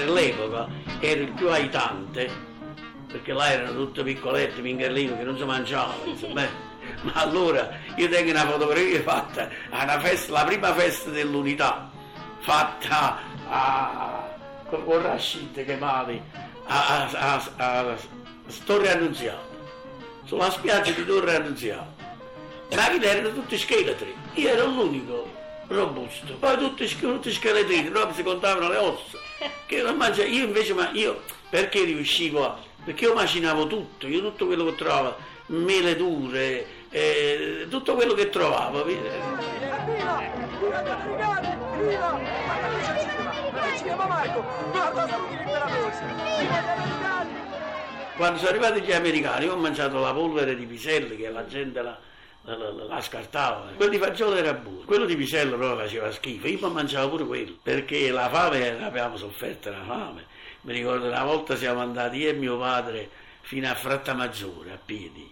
Per l'epoca ero il più aitante perché là erano tutte piccolette, mingarlino che non si mangiavano eh. ma allora io tengo una fotografia fatta a una festa, la prima festa dell'unità fatta a con Rashid Kemali a, a, a, a, Torre Annunziata sulla spiaggia di Torre Annunziata macchine erano tutte scheletri io ero l'unico robusto poi tutti, tutti scheletrini no? si contavano le ossa io invece ma io perché riuscivo a perché io macinavo tutto io tutto quello che trovavo mele dure eh, tutto quello che trovavo americani! Quando sono arrivati gli americani, ho mangiato la polvere di piselli che la gente la, la, la- la- scartava. Quello di fagiolo era buono, quello di pisello però faceva schifo. Io mi mangiavo pure quello, perché la fame, avevamo sofferto la fame. Mi ricordo una volta siamo andati io e mio padre fino a Frattamaggiore a piedi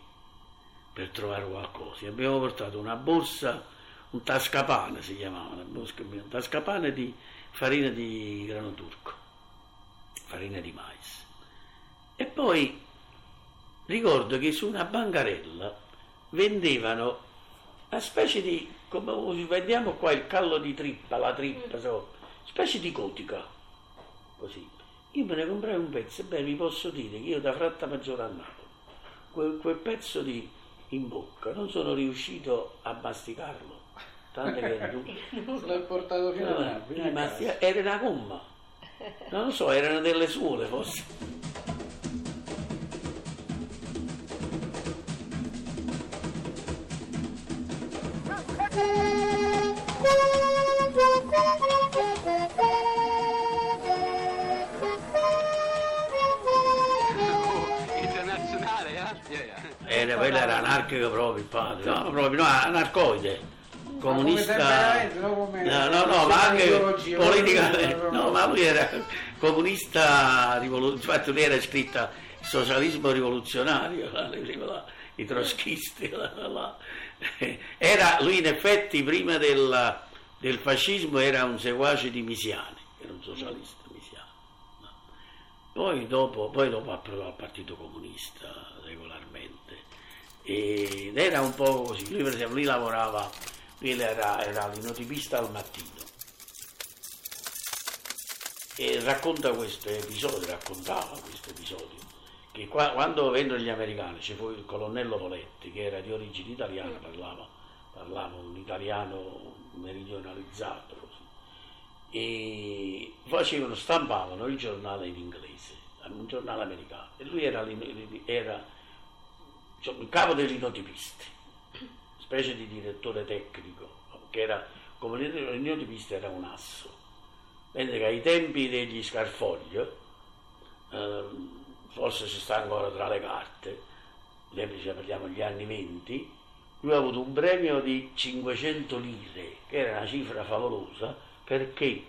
per trovare qualcosa. Abbiamo portato una borsa, un tascapane si chiamava, un tascapane di farina di grano turco, farina di mais. E poi ricordo che su una bancarella vendevano una specie di, come vendiamo qua il callo di trippa, la trippa, so, specie di cotica, così. Io me ne comprai un pezzo, e beh, vi posso dire che io da Fratta Maggiore a Napoli, quel, quel pezzo di in bocca, non sono riuscito a masticarlo, tanto che duro. L'ho portato fino a No, Napoli. ma stia- era una gomma. Non lo so, erano delle suole forse. Era, quello era anarchico proprio il padre, no, proprio no, anarcoide. Comunista. no No, no, ma anche politicamente. No, ma lui era comunista rivoluzionario. Infatti lui era scritta il socialismo rivoluzionario, là, là, i trotskisti. là, là. Era, lui in effetti prima del, del fascismo era un seguace di Misiani, era un socialista. Poi dopo, poi dopo approdò al Partito Comunista regolarmente ed era un po' così. Lui per esempio lui lavorava, lui era, era l'inotipista al mattino. E racconta questo episodio, raccontava questo episodio, che qua- quando vennero gli americani ci fu il colonnello Poletti che era di origine italiana, parlava, parlava un italiano meridionalizzato così, e facevano, stampavano il giornale in inglese, un giornale americano, e lui era, era cioè, il capo dei linotipisti, specie di direttore tecnico, che era come il linotipista era un asso. Mentre che ai tempi degli Scarfoglio, ehm, forse ci sta ancora tra le carte, tempi ci parliamo degli anni 20, lui ha avuto un premio di 500 lire, che era una cifra favolosa, perché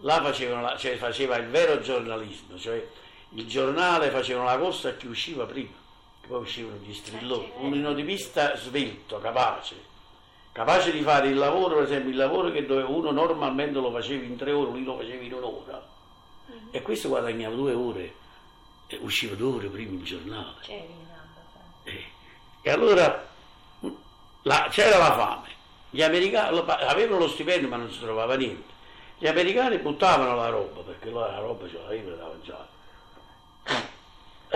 là facevano cioè faceva il vero giornalismo, cioè il giornale facevano la corsa a chi usciva prima, poi uscivano gli strilloni, un linotipista svelto, capace, capace di fare il lavoro, per esempio il lavoro che dove uno normalmente lo faceva in tre ore, lui lo faceva in un'ora. E questo guadagnava due ore, e usciva due ore prima il giornale. Eh, E allora la- c'era la fame, gli americani lo- avevano lo stipendio ma non si trovava niente. Gli americani buttavano la roba perché loro la roba ce l'avevano da mangiare.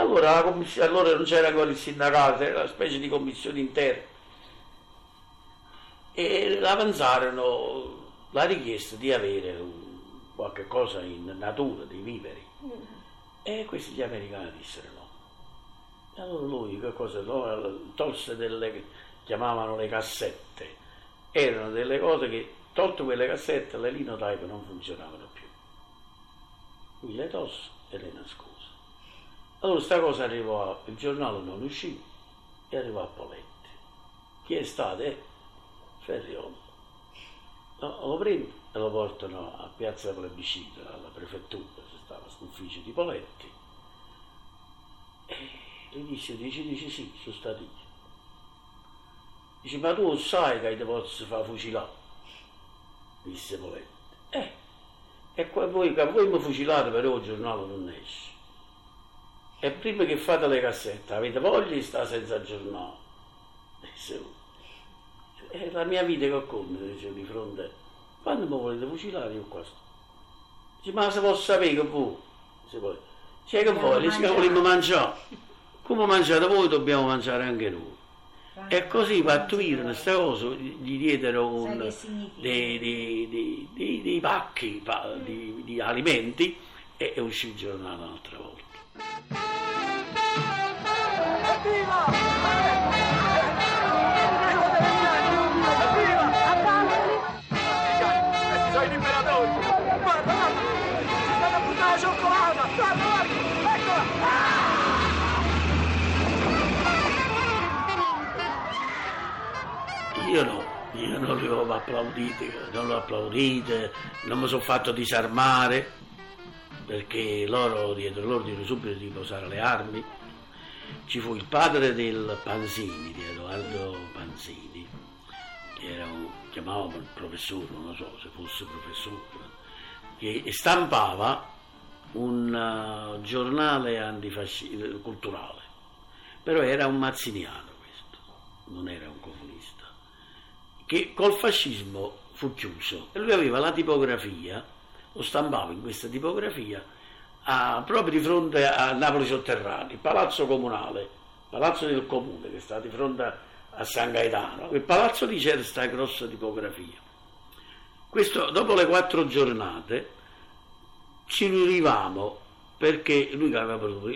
Allora, la commissione, allora non c'era ancora il sindacato, era una specie di commissione interna. E avanzarono la richiesta di avere qualche cosa in natura, dei viveri. E questi gli americani dissero no. E allora lui che cosa? no, Tolse delle, chiamavano le cassette, erano delle cose che, tolte quelle cassette, le linotype non funzionavano più. Lui le tosse e le nascose. Allora sta cosa arrivò, il giornale non uscì e arrivò a Poletti. Chi è stato? Eh, Ferriolo. No, lo prendo e lo portano a Piazza Plebiscito, alla prefettura, se stava l'ufficio di Poletti. E gli disse, dice, dice sì, sono stato io. Dice, ma tu sai che ti posso far fucilare? Disse Poletti. Eh, e che voi mi fucilate però il giornale non esce. E prima che fate le cassette, avete voglia di stare senza giornale? Disse, è la mia vita che conta, dice di fronte. Quando mi volete fucilare io qua sto. Dice, ma se posso sapere che voi? Dice poi, c'è che voi, dice che vogliamo mangiare. Come mangiate voi dobbiamo mangiare anche noi. E così pattuirono questa cosa, gli diedero un, dei, dei, dei, dei, pacchi di, di alimenti e uscì il giornale un'altra volta. Io no, io non li ho applauditi, non l'ho applaudite, non mi sono fatto disarmare perché loro diedero l'ordine subito di posare le armi. Ci fu il padre del Panzini, di Edoardo Panzini, che era un, chiamavamo il professore, non so se fosse professore, che stampava un uh, giornale antifasci- culturale, però era un mazziniano questo, non era un comunista, che col fascismo fu chiuso. E lui aveva la tipografia, lo stampava in questa tipografia a, proprio di fronte a Napoli Sotterranei, palazzo comunale, palazzo del comune che sta di fronte a, San Gaetano, quel palazzo lì c'era questa grossa tipografia. Questo, dopo le quattro giornate ci riunivamo perché lui,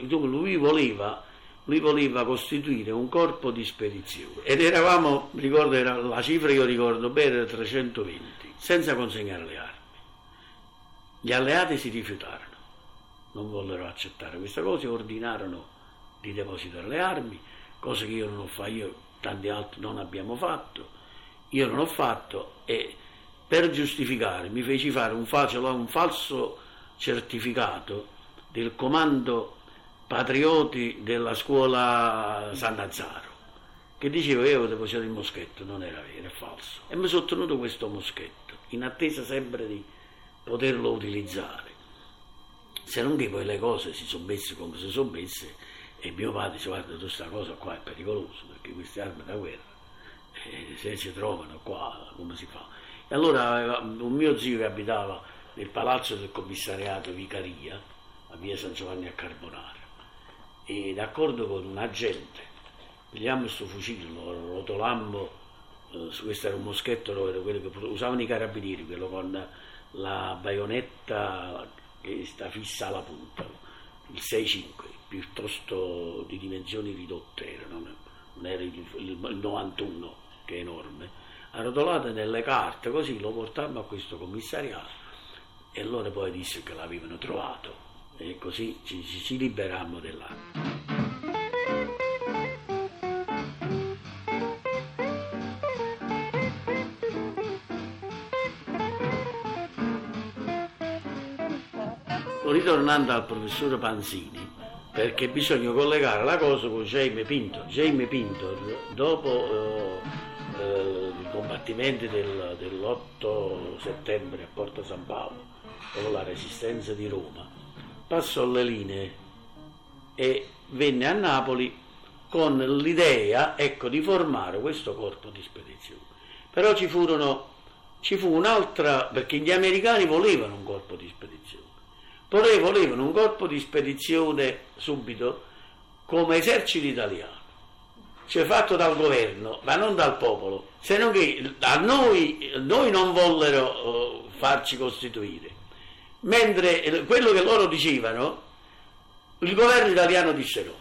lui, voleva, lui voleva costituire un corpo di spedizione ed eravamo, ricordo, era, la cifra io ricordo bene, era 320, senza consegnare le armi. Gli alleati si rifiutarono, non vollero accettare questa cosa ordinarono di depositare le armi, cosa che io non ho fatto, io tanti altri non abbiamo fatto, io non ho fatto e per giustificare mi feci fare un falso, un falso certificato del comando patrioti della scuola San Nazzaro che diceva io avevo depositato il moschetto, non era vero, è falso. E mi sono tenuto questo moschetto, in attesa sempre di poterlo utilizzare. Se non che poi le cose si sono messe come si sono messe e mio padre dice guarda questa cosa qua è pericolosa perché queste armi da guerra eh, se si trovano qua come si fa? E allora un mio zio che abitava nel palazzo del commissariato Vicaria a via San Giovanni a Carbonara e d'accordo con un agente pigliamo questo fucile, lo rotolammo, eh, questo era un moschetto, era quello che usavano i carabinieri, quello con la baionetta che sta fissa alla punta, il 6-5, piuttosto di dimensioni ridotte era, non, era il, il, il 91 che è enorme, arrotolate nelle carte, così lo portammo a questo commissariato e loro poi disse che l'avevano trovato e così ci, ci, liberammo dell'arma. Ritornando al professore Panzini, perché bisogna collegare la cosa con Jaime Pinto. Jaime Pinto, dopo eh, eh, i combattimenti del, dell'8 settembre a Porta San Paolo, con la resistenza di Roma, passò le linee e venne a Napoli con l'idea ecco, di formare questo corpo di spedizione. Però ci, furono, ci fu un'altra, perché gli americani volevano un corpo di spedizione, volevano un corpo di spedizione subito come esercito italiano, cioè fatto dal governo, ma non dal popolo, se non che a noi, noi non vollero uh, farci costituire, mentre quello che loro dicevano, il governo italiano disse no.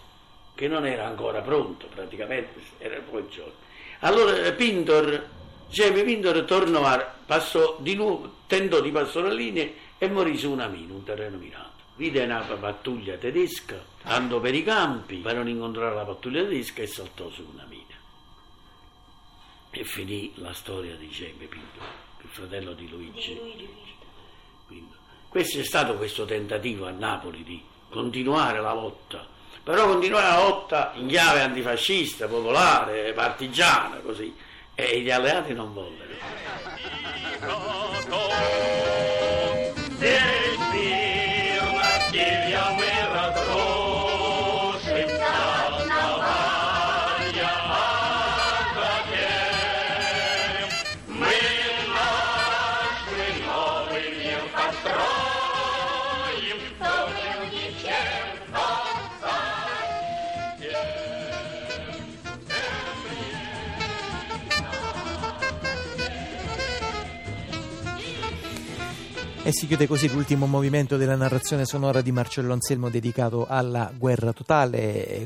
che non era ancora pronto, praticamente era poi giorno. Allora eh, Pintor, Jamie Pintor tornò a, passò di nuovo, tentò di passare la linea e morì su una mina, un terreno minato. Vide una pattuglia tedesca, andò per i campi per non incontrare la pattuglia tedesca e saltò su una mina. E finì la storia di Jamie Pintor, il fratello di Luigi. Quindi, questo è stato questo tentativo a Napoli di continuare la lotta, però continuare la lotta in chiave antifascista, popolare, partigiana, così, e gli alleati non vollero. E si chiude così l'ultimo movimento della narrazione sonora di Marcello Anselmo dedicato alla guerra totale.